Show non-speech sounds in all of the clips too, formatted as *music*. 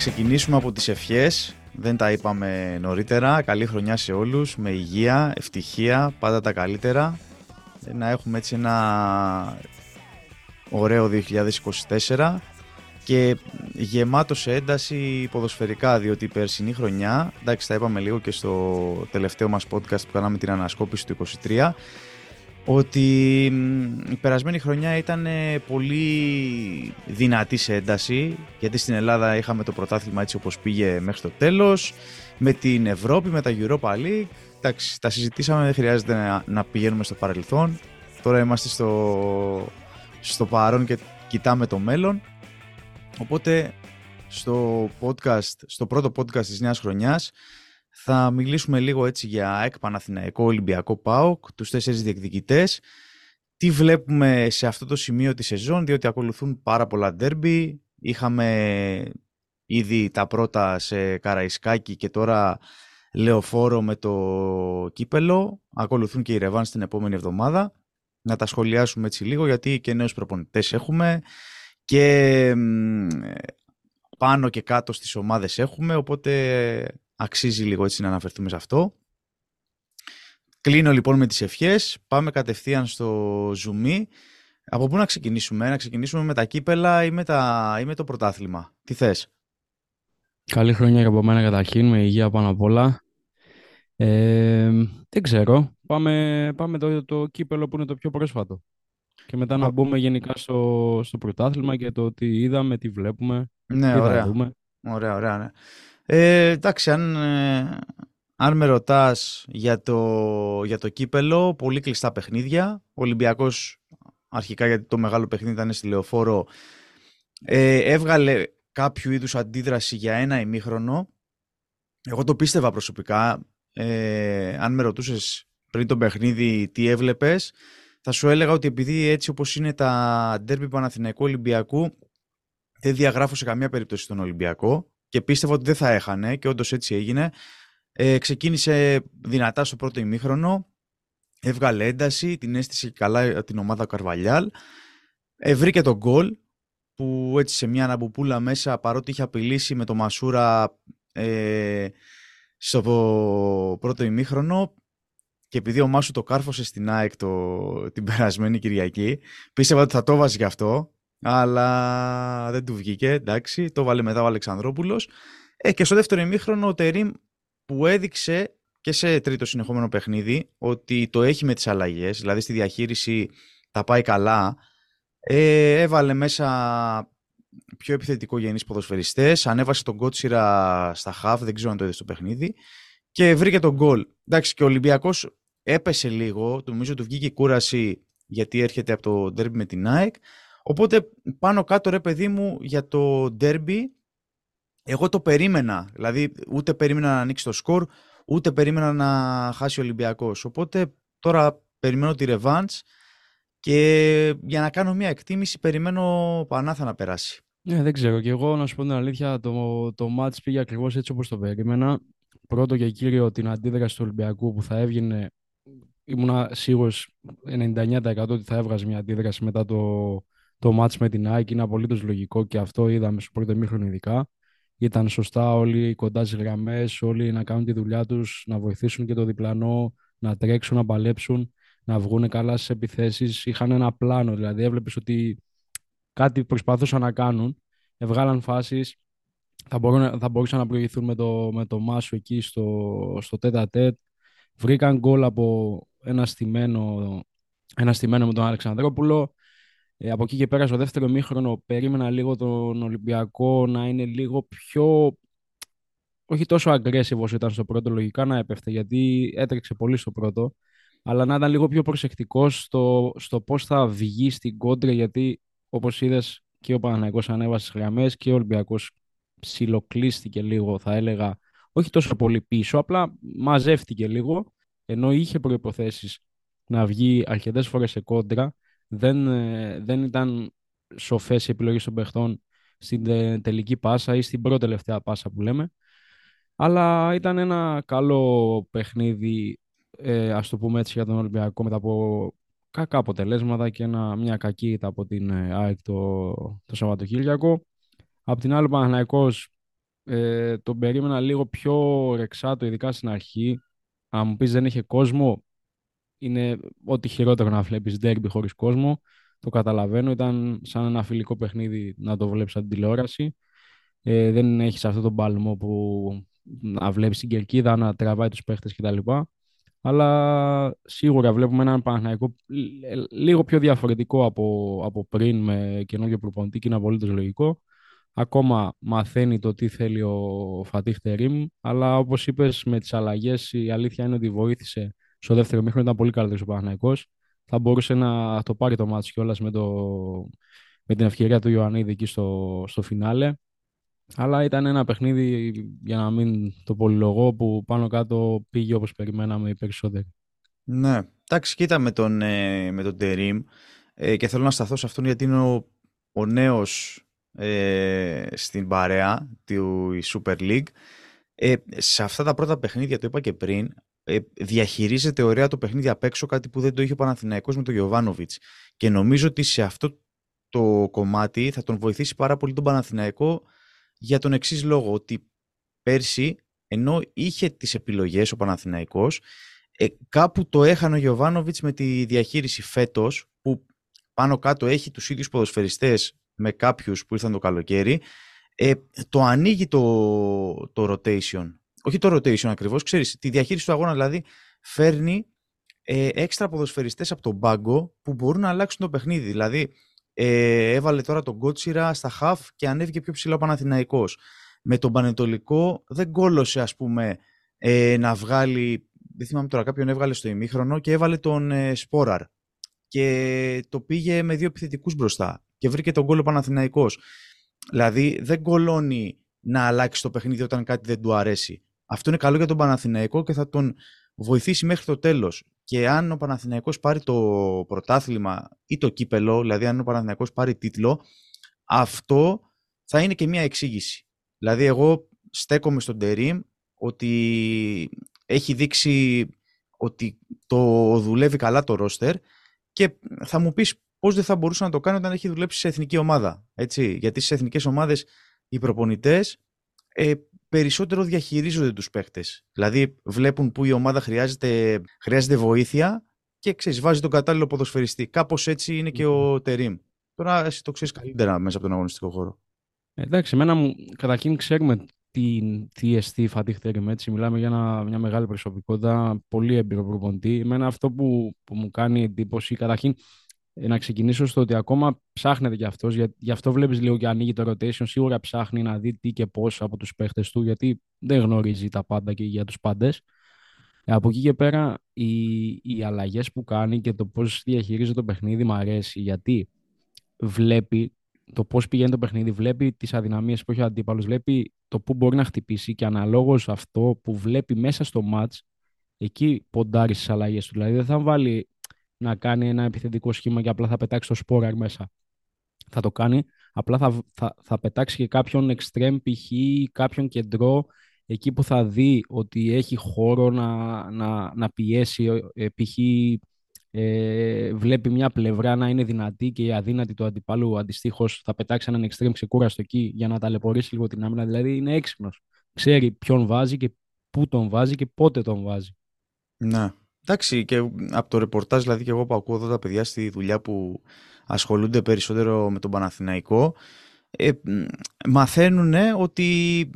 να ξεκινήσουμε από τις ευχές. Δεν τα είπαμε νωρίτερα. Καλή χρονιά σε όλους, με υγεία, ευτυχία, πάντα τα καλύτερα. Να έχουμε έτσι ένα ωραίο 2024 και γεμάτο σε ένταση ποδοσφαιρικά, διότι η περσινή χρονιά, εντάξει τα είπαμε λίγο και στο τελευταίο μας podcast που κάναμε την ανασκόπηση του 2023, ότι η περασμένη χρονιά ήταν πολύ δυνατή σε ένταση, γιατί στην Ελλάδα είχαμε το πρωτάθλημα έτσι όπως πήγε μέχρι το τέλος, με την Ευρώπη, με τα Europa League, εντάξει, τα συζητήσαμε, δεν χρειάζεται να, να πηγαίνουμε στο παρελθόν, τώρα είμαστε στο, στο παρόν και κοιτάμε το μέλλον. Οπότε στο podcast, στο πρώτο podcast της νέας χρονιάς θα μιλήσουμε λίγο έτσι για ΑΕΚ Παναθηναϊκό Ολυμπιακό ΠΑΟΚ, τους τέσσερις διεκδικητές. Τι βλέπουμε σε αυτό το σημείο της σεζόν, διότι ακολουθούν πάρα πολλά ντέρμπι. Είχαμε ήδη τα πρώτα σε Καραϊσκάκι και τώρα Λεωφόρο με το Κύπελο. Ακολουθούν και οι Ρεβάν την επόμενη εβδομάδα. Να τα σχολιάσουμε έτσι λίγο γιατί και νέους προπονητές έχουμε και πάνω και κάτω στις ομάδες έχουμε, οπότε αξίζει λίγο έτσι να αναφερθούμε σε αυτό. Κλείνω λοιπόν με τις ευχές, πάμε κατευθείαν στο Zoom. Από πού να ξεκινήσουμε, να ξεκινήσουμε με τα κύπελα ή με, τα, ή με το πρωτάθλημα. Τι θες; Καλή χρονιά και από μένα καταρχήν, με υγεία πάνω απ' όλα. Ε, δεν ξέρω, πάμε, πάμε το, το κύπελο που είναι το πιο πρόσφατο. Και μετά να μπούμε γενικά στο, στο πρωτάθλημα και το τι είδαμε, τι βλέπουμε, ναι, τι ωραία. θα δούμε. Ωραία, ωραία. Ναι. Ε, εντάξει, αν, ε, αν με ρωτάς για το, για το κύπελο, πολύ κλειστά παιχνίδια. Ο Ολυμπιακός, αρχικά γιατί το μεγάλο παιχνίδι ήταν στη Λεωφόρο, ε, έβγαλε κάποιο είδους αντίδραση για ένα ημίχρονο. Εγώ το πίστευα προσωπικά. Ε, αν με ρωτούσες πριν το παιχνίδι τι έβλεπες, θα σου έλεγα ότι επειδή έτσι όπως είναι τα ντέρμπι Παναθηναϊκού Ολυμπιακού δεν διαγράφω σε καμία περίπτωση τον Ολυμπιακό και πίστευα ότι δεν θα έχανε και όντως έτσι έγινε. Ε, ξεκίνησε δυνατά στο πρώτο ημίχρονο, έβγαλε ένταση, την αίσθησε καλά την ομάδα Καρβαλιάλ, ε, βρήκε τον γκολ που έτσι σε μια αναμπουπούλα μέσα παρότι είχε απειλήσει με το Μασούρα ε, στο πρώτο ημίχρονο. Και επειδή ο Μάσου το κάρφωσε στην ΑΕΚ το, την περασμένη Κυριακή, πίστευα ότι θα το βάζει γι' αυτό, αλλά δεν του βγήκε, εντάξει, το βάλε μετά ο Αλεξανδρόπουλος. Ε, και στο δεύτερο ημίχρονο ο Τερίμ που έδειξε και σε τρίτο συνεχόμενο παιχνίδι ότι το έχει με τις αλλαγές, δηλαδή στη διαχείριση τα πάει καλά, ε, έβαλε μέσα πιο επιθετικό γενείς ποδοσφαιριστές, ανέβασε τον Κότσιρα στα χαφ, δεν ξέρω αν το είδες στο παιχνίδι, και βρήκε τον γκολ. Εντάξει, και ο Ολυμπιακός έπεσε λίγο, νομίζω του βγήκε η κούραση γιατί έρχεται από το ντέρμπι με την ΑΕΚ. Οπότε πάνω κάτω ρε παιδί μου για το ντέρμπι εγώ το περίμενα, δηλαδή ούτε περίμενα να ανοίξει το σκορ, ούτε περίμενα να χάσει ο Ολυμπιακός. Οπότε τώρα περιμένω τη ρεβάντς και για να κάνω μια εκτίμηση περιμένω Πανάθα να περάσει. Ναι, δεν ξέρω. Και εγώ να σου πω την αλήθεια, το, το match πήγε ακριβώς έτσι όπως το περίμενα. Πρώτο και κύριο την αντίδραση του Ολυμπιακού που θα έβγαινε ήμουνα σίγουρος 99% ότι θα έβγαζε μια αντίδραση μετά το, το match με την ΑΕΚ. Είναι απολύτως λογικό και αυτό είδαμε στο πρώτο μήχρονο ειδικά. Ήταν σωστά όλοι κοντά στις γραμμές, όλοι να κάνουν τη δουλειά τους, να βοηθήσουν και το διπλανό, να τρέξουν, να παλέψουν, να βγουν καλά στις επιθέσεις. Είχαν ένα πλάνο, δηλαδή έβλεπες ότι κάτι προσπαθούσαν να κάνουν. Εβγάλαν φάσεις. Θα, θα μπορούσαν να προηγηθούν με το, με το Μάσο εκεί στο, στο τέτα τέτ. Βρήκαν γκολ από ένα στημένο, ένα στημένο με τον Αλεξανδρόπουλο. Ε, από εκεί και πέρα στο δεύτερο μήχρονο περίμενα λίγο τον Ολυμπιακό να είναι λίγο πιο όχι τόσο aggressive όσο ήταν στο πρώτο, λογικά να έπεφτε γιατί έτρεξε πολύ στο πρώτο, αλλά να ήταν λίγο πιο προσεκτικός στο, στο πώς θα βγει στην κόντρα. Γιατί όπως είδες και ο Παναναϊκός ανέβασε τι γραμμές και ο Ολυμπιακός ψιλοκλείστηκε λίγο, θα έλεγα, όχι τόσο πολύ πίσω, απλά μαζεύτηκε λίγο ενώ είχε προϋποθέσεις να βγει αρκετές φορές σε κόντρα, δεν, ε, δεν ήταν σοφές οι επιλογές των παιχτών στην τελική πάσα ή στην πρώτη τελευταία πάσα που λέμε. Αλλά ήταν ένα καλό παιχνίδι, ε, ας το πούμε έτσι, για τον Ολυμπιακό μετά από κακά αποτελέσματα και ένα, μια κακή από την ε, ΑΕΚ το, το Σαββατοκύριακο. Απ' την άλλη, ο Παναθηναϊκός ε, τον περίμενα λίγο πιο ρεξάτο, ειδικά στην αρχή. Αν μου πεις δεν είχε κόσμο, είναι ό,τι χειρότερο να βλέπεις ντέρμπι χωρίς κόσμο. Το καταλαβαίνω, ήταν σαν ένα φιλικό παιχνίδι να το βλέπεις από την τηλεόραση. Ε, δεν έχεις αυτό τον παλμό που να βλέπεις την κερκίδα, να τραβάει τους παίχτες κτλ. Αλλά σίγουρα βλέπουμε έναν Παναθηναϊκό λίγο πιο διαφορετικό από, από πριν με καινούργιο προπονητή και είναι απολύτως λογικό. Ακόμα μαθαίνει το τι θέλει ο Φατίχ Τερίμ, αλλά όπως είπες, με τις αλλαγές η αλήθεια είναι ότι βοήθησε στο δεύτερο μήχρονο. Ήταν πολύ καλύτερος ο Παναθηναϊκός. Θα μπορούσε να το πάρει το μάτι κιόλας με, το, με την ευκαιρία του Ιωαννίδη εκεί στο, στο φινάλε. Αλλά ήταν ένα παιχνίδι, για να μην το πολυλογώ, που πάνω κάτω πήγε όπως περιμέναμε οι περισσότεροι. Ναι, εντάξει, κοίτα με τον, ε, με τον Τερίμ ε, και θέλω να σταθώ σε αυτόν γιατί είναι ο, ο νέος ε, στην παρέα του Super League. Ε, σε αυτά τα πρώτα παιχνίδια, το είπα και πριν, ε, διαχειρίζεται ωραία το παιχνίδι απ' έξω, κάτι που δεν το είχε ο Παναθηναϊκός με τον Γιωβάνοβιτς. Και νομίζω ότι σε αυτό το κομμάτι θα τον βοηθήσει πάρα πολύ τον Παναθηναϊκό για τον εξής λόγο, ότι πέρσι, ενώ είχε τις επιλογές ο Παναθηναϊκός, ε, κάπου το έχανε ο Γιωβάνοβιτς με τη διαχείριση φέτος, που πάνω κάτω έχει τους ίδιους ποδοσφαιριστές με κάποιους που ήρθαν το καλοκαίρι, ε, το ανοίγει το, το rotation. Όχι το rotation ακριβώς, ξέρεις, τη διαχείριση του αγώνα δηλαδή φέρνει ε, έξτρα ποδοσφαιριστές από τον πάγκο που μπορούν να αλλάξουν το παιχνίδι. Δηλαδή, ε, έβαλε τώρα τον Κότσιρα στα χαφ και ανέβηκε πιο ψηλά ο Παναθηναϊκός. Με τον Πανετολικό δεν κόλωσε ας πούμε ε, να βγάλει, δεν θυμάμαι τώρα κάποιον έβγαλε στο ημίχρονο και έβαλε τον ε, Σπόραρ και το πήγε με δύο επιθετικούς μπροστά και βρήκε τον κόλλο Παναθηναϊκός. Δηλαδή δεν κολώνει να αλλάξει το παιχνίδι όταν κάτι δεν του αρέσει. Αυτό είναι καλό για τον Παναθηναϊκό και θα τον βοηθήσει μέχρι το τέλος και αν ο Παναθηναϊκός πάρει το πρωτάθλημα ή το κύπελο, δηλαδή αν ο Παναθηναϊκός πάρει τίτλο, αυτό θα είναι και μια εξήγηση. Δηλαδή εγώ στέκομαι στον Τερίμ ότι έχει δείξει ότι το δουλεύει καλά το ρόστερ και θα μου πεις πώς δεν θα μπορούσε να το κάνει όταν έχει δουλέψει σε εθνική ομάδα. Έτσι. Γιατί στις εθνικές ομάδες οι προπονητές ε, περισσότερο διαχειρίζονται τους παίχτες. Δηλαδή βλέπουν που η ομάδα χρειάζεται, χρειάζεται βοήθεια και ξέρεις, βάζει τον κατάλληλο ποδοσφαιριστή. Κάπως έτσι είναι και ο Τερίμ. Τώρα εσύ το ξέρεις καλύτερα μέσα από τον αγωνιστικό χώρο. Εντάξει, εμένα μου, καταρχήν ξέρουμε τι, τι εστί Φατίχ Τερίμ, έτσι. Μιλάμε για ένα, μια μεγάλη προσωπικότητα, πολύ έμπειρο προπονητή. Εμένα αυτό που, που μου κάνει εντύπωση, καταρχήν ε, να ξεκινήσω στο ότι ακόμα ψάχνεται κι αυτός. Γι' αυτό βλέπεις λίγο και ανοίγει το rotation. Σίγουρα ψάχνει να δει τι και πώς από τους παίχτες του, γιατί δεν γνωρίζει τα πάντα και για τους πάντες. Ε, από εκεί και πέρα, οι, οι αλλαγές που κάνει και το πώς διαχειρίζεται το παιχνίδι μου αρέσει. Γιατί βλέπει το πώς πηγαίνει το παιχνίδι, βλέπει τις αδυναμίες που έχει ο αντίπαλος, βλέπει το πού μπορεί να χτυπήσει και αναλόγως αυτό που βλέπει μέσα στο match, εκεί ποντάρει στις αλλαγές του. Δηλαδή δεν θα βάλει να κάνει ένα επιθετικό σχήμα και απλά θα πετάξει το σπόραρ μέσα. Θα το κάνει, απλά θα, θα, θα πετάξει και κάποιον extreme π.χ. κάποιον κεντρό εκεί που θα δει ότι έχει χώρο να, να, να πιέσει ε, π.χ. Ε, βλέπει μια πλευρά να είναι δυνατή και η αδύνατη του αντιπάλου αντιστοίχως θα πετάξει έναν extreme ξεκούραστο εκεί για να ταλαιπωρήσει λίγο την άμυνα. Δηλαδή είναι έξυπνος. Ξέρει ποιον βάζει και πού τον βάζει και πότε τον βάζει. Ναι. Εντάξει, και από το ρεπορτάζ, δηλαδή και εγώ που ακούω εδώ τα παιδιά στη δουλειά που ασχολούνται περισσότερο με τον Παναθηναϊκό, ε, μαθαίνουν ότι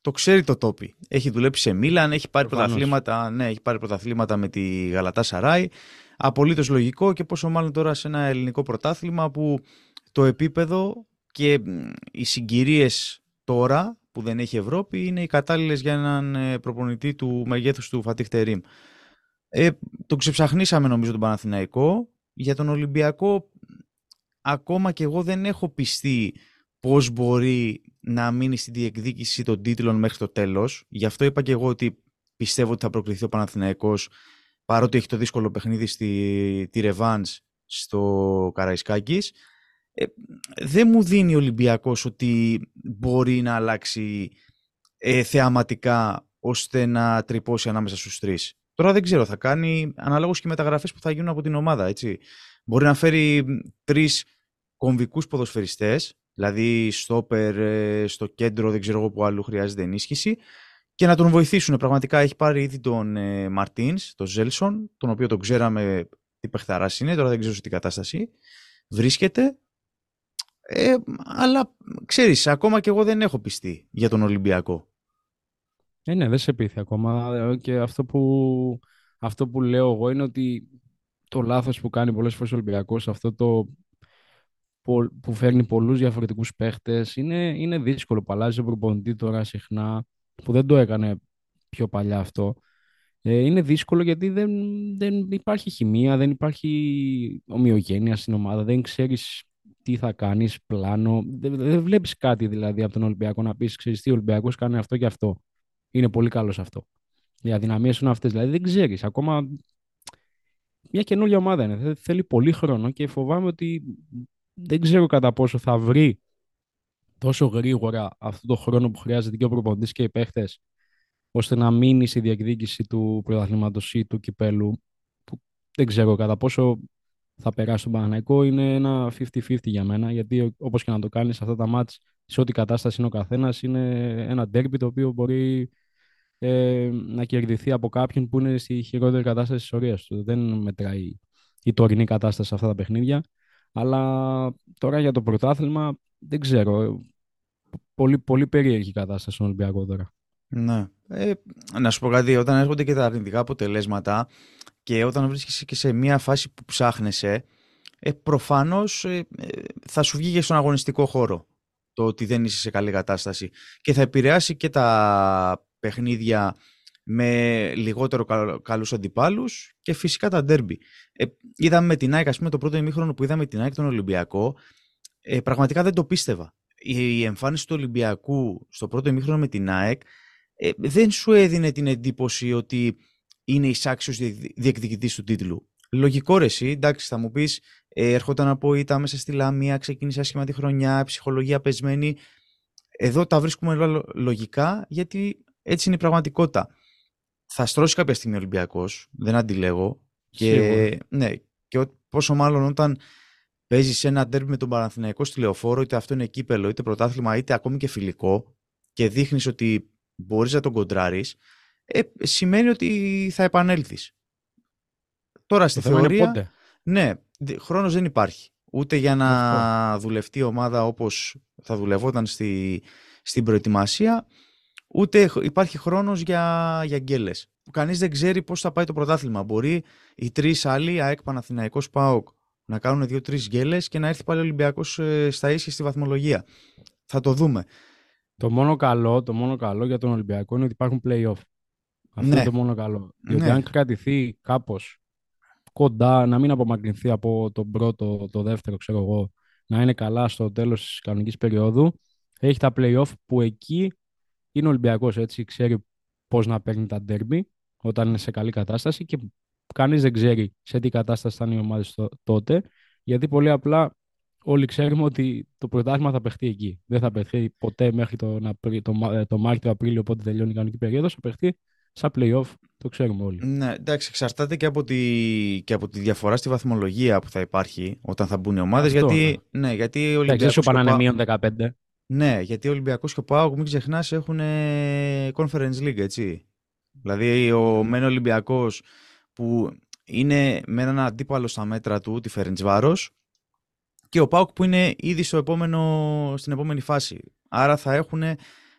το ξέρει το τόπι. Έχει δουλέψει σε Μίλαν, έχει πάρει, πρωταθλήματα, ναι, έχει πάρει πρωταθλήματα με τη Γαλατά Σαράι. Απολύτως λογικό και πόσο μάλλον τώρα σε ένα ελληνικό πρωτάθλημα που το επίπεδο και οι συγκυρίες τώρα που δεν έχει Ευρώπη είναι οι κατάλληλες για έναν ε, προπονητή του μεγέθους του Φατίχ Τερίμ. Ε, τον ξεψαχνίσαμε νομίζω τον Παναθηναϊκό. Για τον Ολυμπιακό ακόμα και εγώ δεν έχω πιστεί πώς μπορεί να μείνει στη διεκδίκηση των τίτλων μέχρι το τέλος. Γι' αυτό είπα και εγώ ότι πιστεύω ότι θα προκριθεί ο Παναθηναϊκός παρότι έχει το δύσκολο παιχνίδι στη τη Ρεβάνς στο Καραϊσκάκης. Ε, δεν μου δίνει ο Ολυμπιακός ότι μπορεί να αλλάξει ε, θεαματικά ώστε να τρυπώσει ανάμεσα στους τρεις. Τώρα δεν ξέρω, θα κάνει αναλόγως και μεταγραφές που θα γίνουν από την ομάδα. Έτσι. Μπορεί να φέρει τρεις κομβικούς ποδοσφαιριστές Δηλαδή στόπερ ε, στο κέντρο, δεν ξέρω εγώ που αλλού χρειάζεται ενίσχυση και να τον βοηθήσουν. Πραγματικά έχει πάρει ήδη τον ε, Μαρτίνς, τον Ζέλσον, τον οποίο τον ξέραμε τι παιχταράς είναι, τώρα δεν ξέρω σε τι κατάσταση βρίσκεται. Ε, αλλά ξέρεις, ακόμα και εγώ δεν έχω πιστεί για τον Ολυμπιακό. Ε, ναι, δεν σε πείθει ακόμα. Ε, και αυτό που, αυτό που λέω εγώ είναι ότι το λάθος που κάνει πολλές φορές ο Ολυμπιακός, αυτό το που φέρνει πολλούς διαφορετικούς παίχτες, είναι, είναι δύσκολο. Που αλλάζει ο προπονητή τώρα συχνά, που δεν το έκανε πιο παλιά αυτό. Ε, είναι δύσκολο γιατί δεν, δεν υπάρχει χημεία, δεν υπάρχει ομοιογένεια στην ομάδα, δεν ξέρεις τι θα κάνεις, πλάνο. Δεν, δεν βλέπεις κάτι δηλαδή από τον Ολυμπιακό να πεις, ξέρεις τι, ο Ολυμπιακός κάνει αυτό και αυτό. Είναι πολύ καλός αυτό. Οι αδυναμίες είναι αυτές, δηλαδή δεν ξέρεις. Ακόμα μια καινούργια ομάδα είναι. Θέλει πολύ χρόνο και φοβάμαι ότι δεν ξέρω κατά πόσο θα βρει τόσο γρήγορα αυτό το χρόνο που χρειάζεται και ο προπονητής και οι παίχτες ώστε να μείνει στη διεκδίκηση του πρωταθλήματος ή του κυπέλου που δεν ξέρω κατά πόσο θα περάσει τον Παναγενικό είναι ένα 50-50 για μένα γιατί όπως και να το κάνεις αυτά τα μάτς σε ό,τι κατάσταση είναι ο καθένας είναι ένα ντέρμπι το οποίο μπορεί ε, να κερδιθεί από κάποιον που είναι στη χειρότερη κατάσταση της ιστορίας του. Δεν μετράει η τωρινή κατάσταση σε αυτά τα παιχνίδια. Αλλά τώρα για το πρωτάθλημα δεν ξέρω. Πολύ, πολύ περίεργη κατάσταση στον Ολυμπιακό τώρα. Ναι. Ε, να σου πω κάτι, όταν έρχονται και τα αρνητικά αποτελέσματα και όταν βρίσκεσαι και σε μια φάση που ψάχνεσαι, ε, προφανώς ε, ε, θα σου βγει και στον αγωνιστικό χώρο το ότι δεν είσαι σε καλή κατάσταση και θα επηρεάσει και τα παιχνίδια με λιγότερο καλούς αντιπάλους και φυσικά τα ντέρμπι. Ε, είδαμε με την ΑΕΚ, ας πούμε το πρώτο ημίχρονο που είδαμε την ΑΕΚ τον Ολυμπιακό, ε, πραγματικά δεν το πίστευα. Η, εμφάνιση του Ολυμπιακού στο πρώτο ημίχρονο με την ΑΕΚ ε, δεν σου έδινε την εντύπωση ότι είναι εισάξιος διεκδικητής του τίτλου. Λογικό ρε εσύ, εντάξει θα μου πεις, ε, ερχόταν από ήττα μέσα στη Λάμια, ξεκίνησε άσχημα τη χρονιά, ψυχολογία πεσμένη. Εδώ τα βρίσκουμε λογικά γιατί έτσι είναι η πραγματικότητα. Θα στρώσει κάποια στιγμή ο Ολυμπιακός, δεν αντιλέγω. Και, ναι, και πόσο μάλλον όταν παίζεις σε ένα τέρμι με τον Παναθηναϊκό στη λεωφόρο, είτε αυτό είναι κύπελο, είτε πρωτάθλημα, είτε ακόμη και φιλικό, και δείχνεις ότι μπορείς να τον κοντράρεις, ε, σημαίνει ότι θα επανέλθεις. Τώρα στη θεωρία. Πότε. Ναι, χρόνος δεν υπάρχει. Ούτε για να δουλευτεί η ομάδα όπως θα δουλευόταν στη, στην προετοιμασία, ούτε υπάρχει χρόνος για, για γκέλες. Κανείς δεν ξέρει πώς θα πάει το πρωτάθλημα. Μπορεί οι τρεις άλλοι, ΑΕΚ, Παναθηναϊκός, ΠΑΟΚ, να κάνουν δύο-τρεις γκέλες και να έρθει πάλι ο Ολυμπιακός ε, στα ίσια στη βαθμολογία. Θα το δούμε. Το μόνο καλό, το μόνο καλό για τον Ολυμπιακό είναι ότι υπάρχουν play-off. Αυτό ναι. είναι το μόνο καλό. Γιατί ναι. αν κρατηθεί κάπως κοντά, να μην απομακρυνθεί από τον πρώτο, το δεύτερο, ξέρω εγώ, να είναι καλά στο τέλος της κανονικής περίοδου, έχει τα play-off που εκεί είναι Ολυμπιακός έτσι, ξέρει πώς να παίρνει τα ντέρμπι όταν είναι σε καλή κατάσταση και κανείς δεν ξέρει σε τι κατάσταση θα είναι οι ομάδες τότε. Γιατί πολύ απλά όλοι ξέρουμε ότι το πρωτάθλημα θα παιχτεί εκεί. Δεν θα παιχτεί ποτέ μέχρι τον το, το, το Μάρτιο-Απρίλιο, οπότε τελειώνει η κανονική περίοδος. Θα παιχτεί σαν playoff. Το ξέρουμε όλοι. Ναι, εντάξει, εξαρτάται και από, τη, και από τη διαφορά στη βαθμολογία που θα υπάρχει όταν θα μπουν οι ομάδες. Γιατί, ναι. ναι, γιατί ο Ολυμπιακός. Δεν μείον 15. Ναι, γιατί ο Ολυμπιακός και ο Πάοκ, μην ξεχνάς, έχουν Conference League, έτσι. Δηλαδή, ο Μένο Ολυμπιακός που είναι με έναν αντίπαλο στα μέτρα του, τη Φερεντσβάρος, και ο Πάοκ που είναι ήδη στο επόμενο, στην επόμενη φάση. Άρα θα έχουν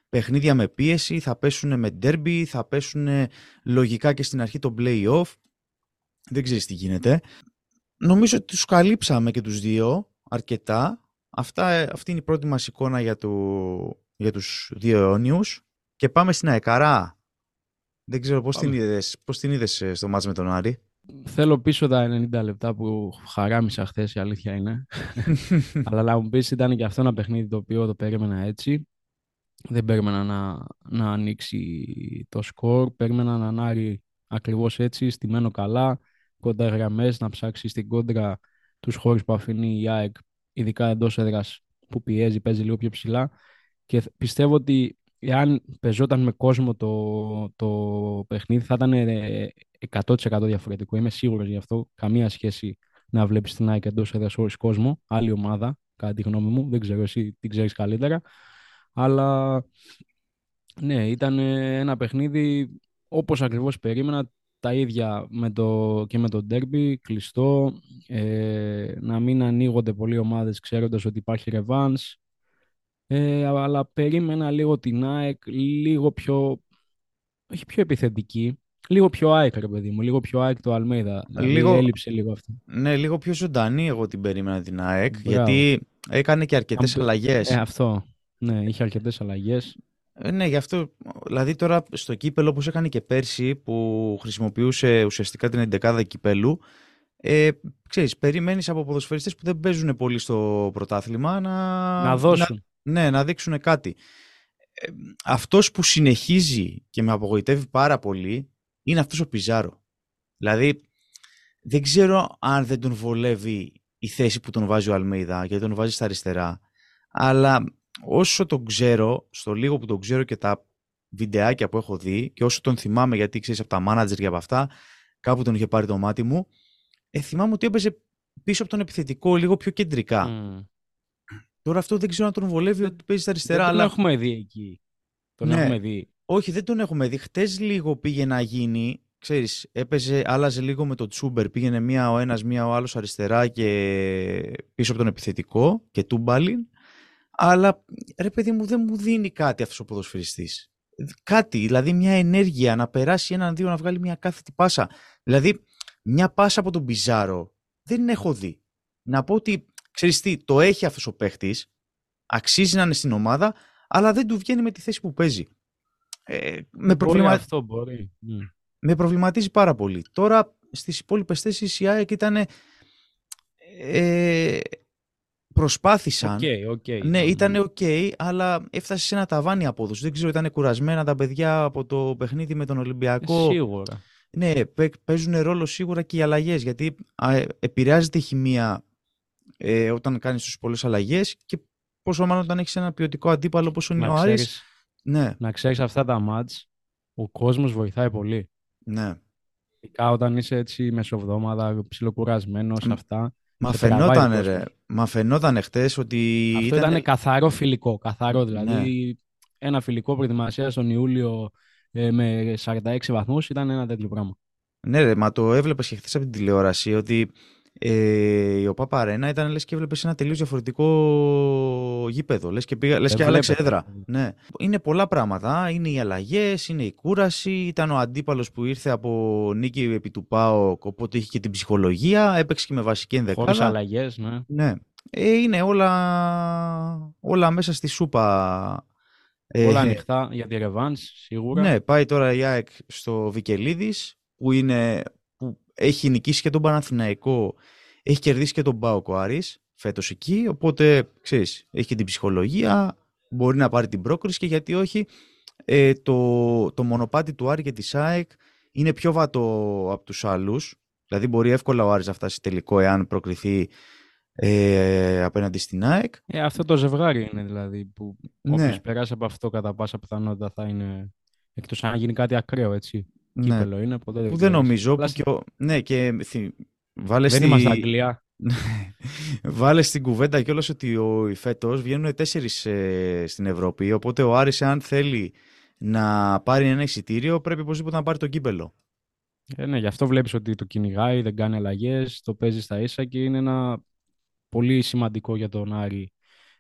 παιχνίδια με πίεση, θα πέσουν με derby, θα πέσουν λογικά και στην αρχή το play-off. Δεν ξέρεις τι γίνεται. Νομίζω ότι τους καλύψαμε και τους δύο αρκετά. Αυτά, ε, αυτή είναι η πρώτη μας εικόνα για, το, για τους δύο αιώνιους. Και πάμε στην Αεκαρά. Δεν ξέρω πώς την, είδες, πώς την είδες ε, στο μάτς με τον Άρη; Θέλω πίσω τα 90 λεπτά που χαράμισα χθες, η αλήθεια είναι. *laughs* Αλλά να μου πεις ήταν και αυτό ένα παιχνίδι το οποίο το περίμενα έτσι. Δεν περίμενα να, να ανοίξει το σκορ. Περίμενα να ανάρει ακριβώς έτσι, στημένο καλά, κοντά γραμμές, να ψάξει στην κόντρα τους χώρους που αφήνει η ΑΕΚ ειδικά εντός έδρας που πιέζει, παίζει λίγο πιο ψηλά. Και πιστεύω ότι εάν πεζόταν με κόσμο το, το παιχνίδι θα ήταν 100% ε, διαφορετικό. Είμαι σίγουρος γι' αυτό. Καμία σχέση να βλέπεις την ΑΕΚ εντός έδρας χωρίς κόσμο, άλλη ομάδα. κατά τη γνώμη μου. Δεν ξέρω εσύ τι ξέρεις καλύτερα. Αλλά ναι, ήταν ένα παιχνίδι όπως ακριβώς περίμενα, τα ίδια με το, και με το ντέρμπι, κλειστό, ε, να μην ανοίγονται πολλοί ομάδες ξέροντας ότι υπάρχει ρεβάνς. Ε, αλλά περίμενα λίγο την ΑΕΚ, λίγο πιο, όχι πιο επιθετική, λίγο πιο ΑΕΚ ρε παιδί μου, λίγο πιο ΑΕΚ το Αλμέιδα. Δηλαδή λίγο, έλειψε λίγο αυτό. Ναι, λίγο πιο ζωντανή εγώ την περίμενα την ΑΕΚ, γιατί έκανε και αρκετές αλλαγές. Ε, αυτό. Ναι, είχε αρκετές αλλαγές. Ε, ναι, γι' αυτό. Δηλαδή τώρα στο κύπελο, όπως έκανε και πέρσι, που χρησιμοποιούσε ουσιαστικά την 11η κυπέλου, ε, ξέρεις, περιμένεις από ποδοσφαιριστές που δεν παίζουν πολύ στο πρωτάθλημα να, να δώσουν. ναι, να δείξουν κάτι. Ε, αυτός που συνεχίζει και με απογοητεύει πάρα πολύ είναι αυτός ο Πιζάρο. Δηλαδή, δεν ξέρω αν δεν τον βολεύει η θέση που τον βάζει ο Αλμέιδα, γιατί τον βάζει στα αριστερά, αλλά όσο τον ξέρω, στο λίγο που τον ξέρω και τα βιντεάκια που έχω δει και όσο τον θυμάμαι γιατί ξέρεις από τα manager και από αυτά, κάπου τον είχε πάρει το μάτι μου, ε, θυμάμαι ότι έπαιζε πίσω από τον επιθετικό λίγο πιο κεντρικά. Τώρα αυτό δεν ξέρω αν τον βολεύει ότι παίζει στα αριστερά. Δεν τον έχουμε δει εκεί. Τον ναι. έχουμε δει. Όχι, δεν τον έχουμε δει. Χτες λίγο πήγε να γίνει. Ξέρεις, έπαιζε, άλλαζε λίγο με το Τσούμπερ. Πήγαινε μία ο ένας, μία ο άλλος αριστερά και πίσω από τον επιθετικό και τούμπαλιν αλλά ρε παιδί μου δεν μου δίνει κάτι αυτός ο ποδοσφαιριστής. Κάτι, δηλαδή μια ενέργεια να περάσει έναν δύο να βγάλει μια κάθετη πάσα. Δηλαδή μια πάσα από τον Πιζάρο δεν έχω δει. Να πω ότι ξέρεις τι, το έχει αυτός ο παίχτης, αξίζει να είναι στην ομάδα, αλλά δεν του βγαίνει με τη θέση που παίζει. Ε, με, προβλημα... αυτό, μπορεί. με προβληματίζει πάρα πολύ. Τώρα στις υπόλοιπες θέσεις η ΑΕΚ ήταν ε, προσπάθησαν. Okay, okay. Ναι, ήταν ok, αλλά έφτασε σε ένα ταβάνι απόδοσης. Δεν ξέρω, ήταν κουρασμένα τα παιδιά από το παιχνίδι με τον Ολυμπιακό. Ε, σίγουρα. Ναι, παίζουν ρόλο σίγουρα και οι αλλαγές. Γιατί α, επηρεάζεται η χημεία ε, όταν κάνεις τόσες πολλές αλλαγές και πόσο μάλλον όταν έχεις ένα ποιοτικό αντίπαλο όπως είναι ο Άρης. Ναι. Να ξέρεις αυτά τα μάτς, ο κόσμος βοηθάει πολύ. Ναι. Ειδικά όταν είσαι έτσι μεσοβδόμαδα, ψιλοκουρασμένος, αυτά. Μα φαινόταν, ρε. Μα φαινόταν χτες ότι. Αυτό ήταν... καθαρό φιλικό. Καθαρό δηλαδή. Ναι. Ένα φιλικό προετοιμασία τον Ιούλιο ε, με 46 βαθμούς ήταν ένα τέτοιο πράγμα. Ναι, ρε, μα το έβλεπες και χθες από την τηλεόραση ότι ε, η ΟΠΑ Παρένα ήταν λες και έβλεπες ένα τελείως διαφορετικό γήπεδο. Λες και, πήγα, λες και άλλαξε έδρα. Ναι. Είναι πολλά πράγματα. Είναι οι αλλαγές, είναι η κούραση. Ήταν ο αντίπαλος που ήρθε από νίκη επί του ΠΑΟΚ, οπότε είχε και την ψυχολογία. Έπαιξε και με βασική ενδεκάδα. Χωρίς αλλαγές, ναι. ναι. Ε, είναι όλα, όλα μέσα στη σούπα. Όλα ε, ανοιχτά για τη Ρεβάνς, σίγουρα. Ναι, πάει τώρα η ΑΕΚ στο Βικελίδης, που είναι έχει νικήσει και τον Παναθηναϊκό, έχει κερδίσει και τον Πάοκο Άρης φέτος εκεί, οπότε ξέρεις, έχει και την ψυχολογία, μπορεί να πάρει την πρόκριση και γιατί όχι, ε, το, το μονοπάτι του Άρη και της ΣΑΕΚ είναι πιο βατό από τους άλλους, δηλαδή μπορεί εύκολα ο Άρης να φτάσει τελικό εάν προκριθεί ε, απέναντι στην ΑΕΚ. Ε, αυτό το ζευγάρι είναι δηλαδή που ναι. περάσει από αυτό κατά πάσα πιθανότητα θα είναι εκτός αν γίνει κάτι ακραίο έτσι. Ναι. Κύπελο είναι, ποτέ δεν Που δεν νομίζω. Που και ο... Ναι, και βάλες δεν στη... είμαστε Αγγλία. Βάλες στην κουβέντα κιόλας ότι ο φέτος βγαίνουν τέσσερις ε, στην Ευρώπη. Οπότε ο Άρης, αν θέλει να πάρει ένα εισιτήριο, πρέπει οπωσδήποτε να πάρει το κύπελο. Ε, ναι, γι' αυτό βλέπεις ότι το κυνηγάει, δεν κάνει αλλαγές, το παίζει στα ίσα και είναι ένα πολύ σημαντικό για τον Άρη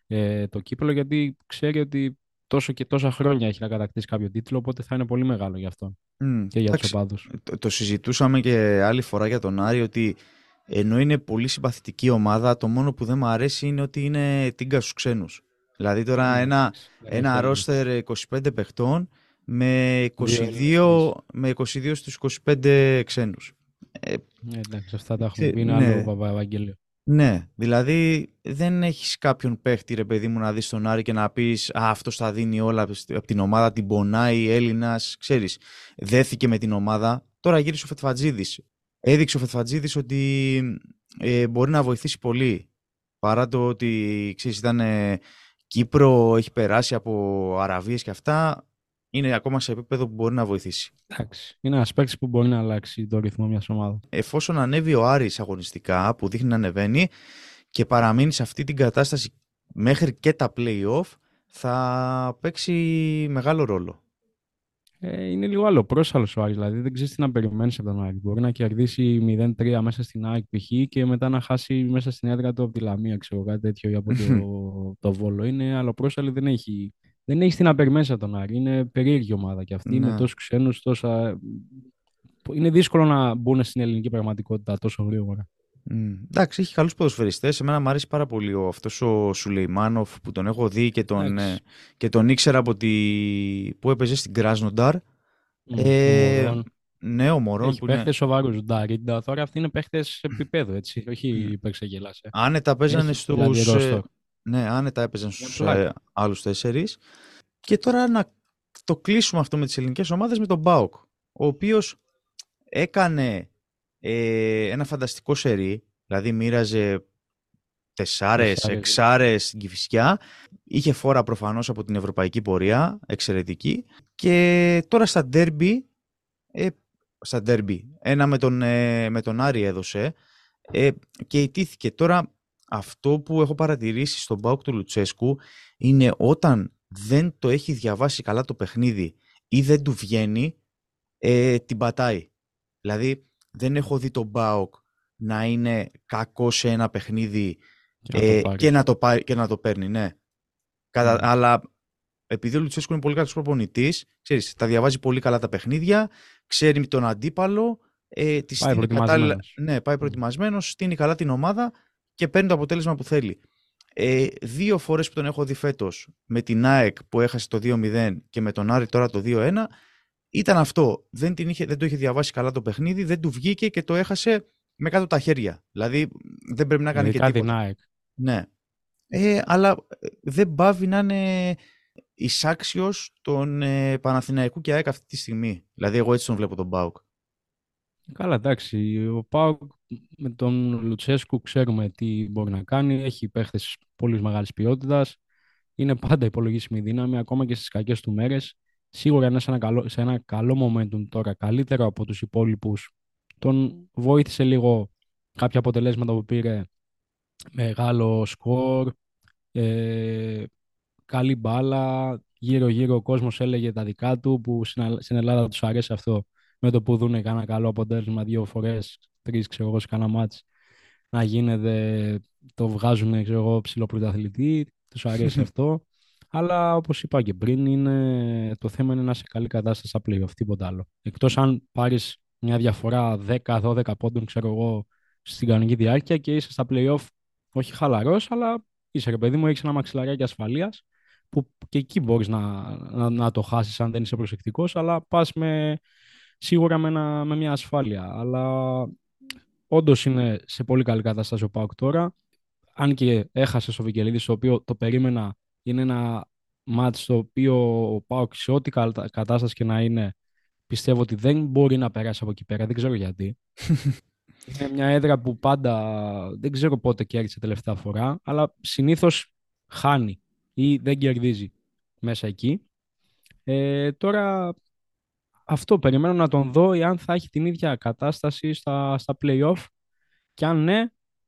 ε, το κύπελο γιατί ξέρει ότι τόσο και τόσα χρόνια έχει να κατακτήσει κάποιο τίτλο, οπότε θα είναι πολύ μεγάλο για αυτό mm, και για τους οπαδούς. Το, το, συζητούσαμε και άλλη φορά για τον Άρη ότι ενώ είναι πολύ συμπαθητική ομάδα, το μόνο που δεν μου αρέσει είναι ότι είναι τίγκα στους ξένους. Δηλαδή τώρα mm, ένα, ένα ρόστερ 25 παιχτών με 22, με 22 στους 25 ξένους. Ε, εντάξει, αυτά τα έχουμε πει, είναι ναι. άλλο Ευαγγέλιο. Ναι, δηλαδή δεν έχεις κάποιον παίχτη ρε παιδί μου να δεις τον Άρη και να πεις Α, αυτός θα δίνει όλα από την ομάδα, την πονάει, Έλληνας. Ξέρεις, δέθηκε με την ομάδα. Τώρα γύρισε ο Φετφατζίδης. Έδειξε ο Φετφατζίδης ότι ε, μπορεί να βοηθήσει πολύ. Παρά το ότι ξέρεις, ήταν ε, Κύπρο, έχει περάσει από Αραβίες και αυτά είναι ακόμα σε επίπεδο που μπορεί να βοηθήσει. Εντάξει. Είναι ένας παίκτης που μπορεί να αλλάξει το ρυθμό μιας ομάδας. Εφόσον ανέβει ο Άρης αγωνιστικά, που δείχνει να ανεβαίνει, και παραμείνει σε αυτή την κατάσταση μέχρι και τα play-off, θα παίξει μεγάλο ρόλο. Ε, είναι λίγο άλλο πρόσαλο ο Άρης, δηλαδή δεν ξέρεις τι να περιμένεις από τον Άρη. Μπορεί να κερδίσει 0-3 μέσα στην ΑΕΚ π.χ. και μετά να χάσει μέσα στην έδρα του από τη Λαμία, ξέρω κάτι τέτοιο ή από το, *laughs* το Βόλο. Είναι άλλο πρόσαλο, δεν έχει, δεν έχει τι να περιμένει από τον Άρη. Είναι περίεργη ομάδα και αυτή. Ναι. Είναι τόσο ξένους, τόσα. Είναι δύσκολο να μπουν στην ελληνική πραγματικότητα τόσο γρήγορα. Mm. Εντάξει, έχει καλούς ποδοσφαιριστές. Εμένα μου αρέσει πάρα πολύ αυτός ο Σουλεϊμάνοφ που τον έχω δει και τον, ε, και τον ήξερα από τη... που έπαιζε στην Κράσνονταρ. Mm, ε, ναι, ο Μωρόν. Έχει παίχτε είναι... σοβαρούς. Νταρίντα. Τώρα αυτοί είναι παίχτες επίπεδου, έτσι. Όχι mm. υπερξεγελάς. Ε. Άνετα παίζανε στους. Ε, ναι, άνετα έπαιζαν στους ε, άλλους τέσσερις. Και τώρα να το κλείσουμε αυτό με τις ελληνικές ομάδες με τον Μπάουκ. Ο οποίος έκανε ε, ένα φανταστικό σερί, δηλαδή μοίραζε τεσσάρες, εξάρες στην Κηφισιά. Είχε φόρα προφανώς από την ευρωπαϊκή πορεία, εξαιρετική. Και τώρα στα ντέρμπι, ε, στα ντέρμπι, ένα με τον, ε, με τον Άρη έδωσε ε, και ιτήθηκε. Τώρα αυτό που έχω παρατηρήσει στον Μπάουκ του Λουτσέσκου είναι όταν δεν το έχει διαβάσει καλά το παιχνίδι ή δεν του βγαίνει, ε, την πατάει. Δηλαδή δεν έχω δει τον Μπάουκ να είναι κακό σε ένα παιχνίδι και, ε, να, το και, να, το πάρει, και να το παίρνει, ναι. Κατα, ναι. Αλλά επειδή ο Λουτσέσκο είναι πολύ καλός προπονητής, τα διαβάζει πολύ καλά τα παιχνίδια, ξέρει τον αντίπαλο, ε, τη πάει προετοιμασμένος. Ναι, πάει προετοιμασμένος, στείνει καλά την ομάδα και παίρνει το αποτέλεσμα που θέλει. Ε, δύο φορές που τον έχω δει φέτος με την ΑΕΚ που έχασε το 2-0 και με τον Άρη τώρα το 2-1, ήταν αυτό. Δεν, την είχε, δεν το είχε διαβάσει καλά το παιχνίδι, δεν του βγήκε και το έχασε με κάτω τα χέρια. Δηλαδή δεν πρέπει να κάνει και τίποτα. Ναι. Ε, αλλά ε, δεν πάβει να είναι εισάξιος τον ε, Παναθηναϊκού και ΑΕΚ αυτή τη στιγμή. Δηλαδή εγώ έτσι τον βλέπω τον Πάουκ. Καλά, εντάξει. Ο Πάουκ με τον Λουτσέσκου ξέρουμε τι μπορεί να κάνει. Έχει παίχτες πολύ μεγάλης ποιότητας. Είναι πάντα υπολογίσιμη δύναμη, ακόμα και στις κακές του μέρες σίγουρα είναι σε ένα καλό, σε ένα καλό momentum τώρα, καλύτερο από τους υπόλοιπους. Τον βοήθησε λίγο κάποια αποτελέσματα που πήρε μεγάλο σκορ, ε, καλή μπάλα, γύρω-γύρω ο κόσμος έλεγε τα δικά του, που στην Ελλάδα τους αρέσει αυτό με το που δούνε κάνα καλό αποτέλεσμα δύο φορές, τρεις ξέρω εγώ σε κάνα μάτς, να γίνεται, το βγάζουν ξέρω εγώ ψηλοπρωταθλητή, τους αρέσει *laughs* αυτό. Αλλά όπως είπα και πριν, είναι... το θέμα είναι να είσαι καλή κατάσταση στα playoff, τίποτα άλλο. Εκτός αν πάρεις μια διαφορά 10-12 πόντων, ξέρω εγώ, στην κανονική διάρκεια και είσαι στα playoff όχι χαλαρός, αλλά είσαι ρε παιδί μου, έχεις ένα μαξιλαράκι ασφαλείας που και εκεί μπορείς να, να, να, το χάσεις αν δεν είσαι προσεκτικός, αλλά πας με, σίγουρα με, ένα, με μια ασφάλεια. Αλλά όντως είναι σε πολύ καλή κατάσταση ο Πάουκ τώρα. Αν και έχασε ο Βικελίδης, το οποίο το περίμενα είναι ένα μάτς στο οποίο ο Πάοκ σε ό,τι κατάσταση και να είναι πιστεύω ότι δεν μπορεί να περάσει από εκεί πέρα. Δεν ξέρω γιατί. *laughs* είναι μια έδρα που πάντα δεν ξέρω πότε κέρδισε τελευταία φορά, αλλά συνήθως χάνει ή δεν κερδίζει μέσα εκεί. Ε, τώρα αυτό περιμένω να τον δω εάν θα έχει την ίδια κατάσταση στα, στα play-off και αν ναι,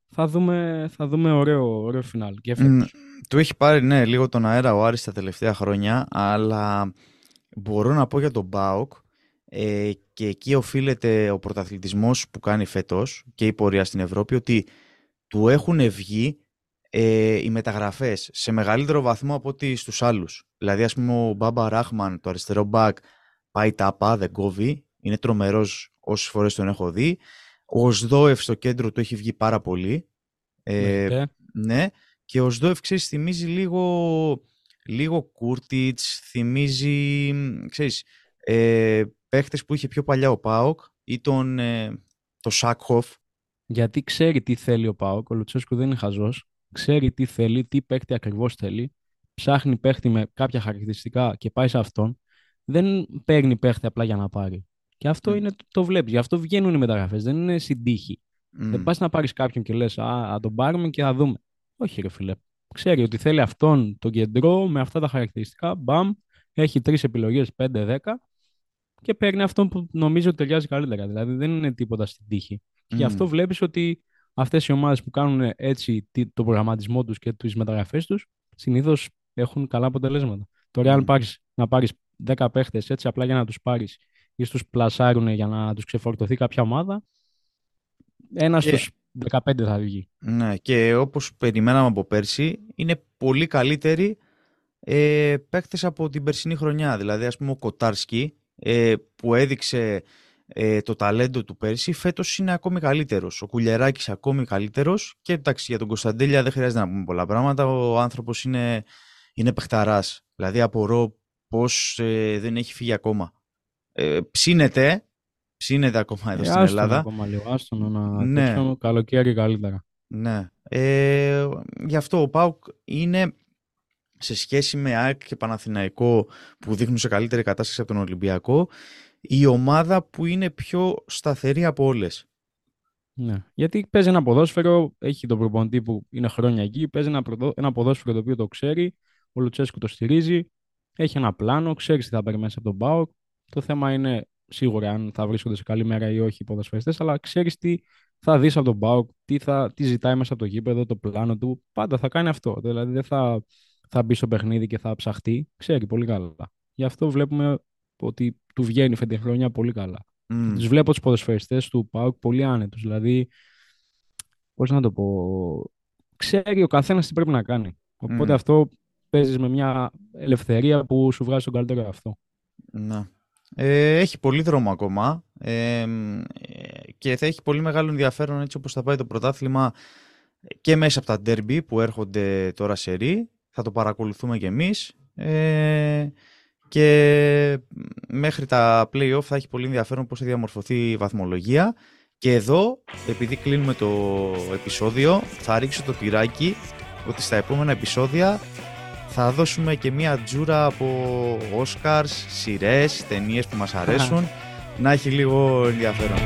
θα δούμε, θα δούμε ωραίο, ωραίο φινάλ. Και του έχει πάρει ναι, λίγο τον αέρα ο Άρης τα τελευταία χρόνια, αλλά μπορώ να πω για τον Μπάουκ ε, και εκεί οφείλεται ο πρωταθλητισμός που κάνει φέτος και η πορεία στην Ευρώπη ότι του έχουν βγει ε, οι μεταγραφές σε μεγαλύτερο βαθμό από ότι στους άλλους. Δηλαδή ας πούμε ο Μπάμπα Ράχμαν, το αριστερό μπακ, πάει τάπα, δεν κόβει, είναι τρομερός όσες φορές τον έχω δει. Ο Σδόεφ στο κέντρο του έχει βγει πάρα πολύ. Ε, ναι. ναι. Και ο Σδόεφ, ξέρεις, θυμίζει λίγο, λίγο Κούρτιτς, θυμίζει, ξέρεις, ε, παίχτες που είχε πιο παλιά ο Πάοκ ή τον, ε, το Σάκχοφ. Γιατί ξέρει τι θέλει ο Πάοκ, ο Λουτσέσκου δεν είναι χαζός, ξέρει τι θέλει, τι παίχτη ακριβώς θέλει, ψάχνει παίχτη με κάποια χαρακτηριστικά και πάει σε αυτόν, δεν παίρνει παίχτη απλά για να πάρει. Και αυτό είναι, το βλέπεις. Γι' αυτό βγαίνουν οι μεταγραφές. Δεν είναι συντύχη. Δεν πας να πάρεις κάποιον και λες: Α, τον πάρουμε και θα δούμε. Όχι, ρε φίλε. Ξέρει ότι θέλει αυτόν τον κεντρό με αυτά τα χαρακτηριστικά. Μπαμ, έχει τρεις επιλογές, 5-10 και παίρνει αυτόν που νομίζει ότι ταιριάζει καλύτερα. Δηλαδή δεν είναι τίποτα στην τύχη. Και γι' αυτό βλέπεις ότι αυτές οι ομάδες που κάνουν έτσι το προγραμματισμό τους και τις μεταγραφές τους, συνήθως έχουν καλά αποτελέσματα. Τώρα, αν πάρεις, να πάρεις 10 παίχτες έτσι απλά για να τους πάρεις ή στους πλασάρουν για να τους ξεφορτωθεί κάποια ομάδα, ένας και... στους 15 θα βγει. Ναι, και όπως περιμέναμε από πέρσι, είναι πολύ καλύτεροι ε, παίχτες από την περσινή χρονιά. Δηλαδή, ας πούμε, ο Κοτάρσκι ε, που έδειξε ε, το ταλέντο του πέρσι, φέτος είναι ακόμη καλύτερος. Ο Κουλιεράκη ακόμη καλύτερος. Και εντάξει, για τον Κωνσταντέλια δεν χρειάζεται να πούμε πολλά πράγματα. Ο άνθρωπος είναι, είναι παιχταράς. Δηλαδή, απορώ πώς ε, δεν έχει φύγει ακόμα. Ε, ψήνεται, ψήνεται ακόμα εδώ ε, στην Ελλάδα. Ακόμα λίγο, άστον να ναι. καλοκαίρι καλύτερα. Ναι. Ε, γι' αυτό ο Πάουκ είναι σε σχέση με ΑΕΚ και Παναθηναϊκό που δείχνουν σε καλύτερη κατάσταση από τον Ολυμπιακό η ομάδα που είναι πιο σταθερή από όλες. Ναι. Γιατί παίζει ένα ποδόσφαιρο, έχει τον προπονητή που είναι χρόνια εκεί, παίζει ένα, ένα ποδόσφαιρο το οποίο το ξέρει, ο Λουτσέσκου το στηρίζει, έχει ένα πλάνο, ξέρεις τι θα παίρνει μέσα από τον Πάοκ. Το θέμα είναι σίγουρα αν θα βρίσκονται σε καλή μέρα ή όχι οι ποδοσφαιριστές, αλλά ξέρεις τι θα δεις από τον Πάοκ, τι, τι ζητάει μέσα από το γήπεδο, το πλάνο του. Πάντα θα κάνει αυτό. Δηλαδή δεν θα, θα μπει στο παιχνίδι και θα ψαχτεί. Ξέρει πολύ καλά. Γι' αυτό βλέπουμε ότι του βγαίνει φετινή χρονιά πολύ καλά. Mm. Τους βλέπω τους ποδοσφαιριστές του ΠΑΟΚ πολύ άνετους. Δηλαδή, πώς να το πω, ξέρει ο καθένας τι πρέπει να κάνει. Οπότε αυτό παίζεις με μια ελευθερία που σου βγάζει τον καλύτερο αυτό. Να. Ε, έχει πολύ δρόμο ακόμα ε, και θα έχει πολύ μεγάλο ενδιαφέρον έτσι όπως θα πάει το πρωτάθλημα και μέσα από τα ντέρμπι που έρχονται τώρα σε ρί. Θα το παρακολουθούμε κι εμείς. Ε, και μέχρι τα play-off θα έχει πολύ ενδιαφέρον πώς θα διαμορφωθεί η βαθμολογία και εδώ, επειδή κλείνουμε το επεισόδιο, θα ρίξω το τυράκι ότι στα επόμενα επεισόδια θα δώσουμε και μία τζούρα από Oscars, σειρές, ταινίες που μας αρέσουν, να έχει λίγο ενδιαφέρον.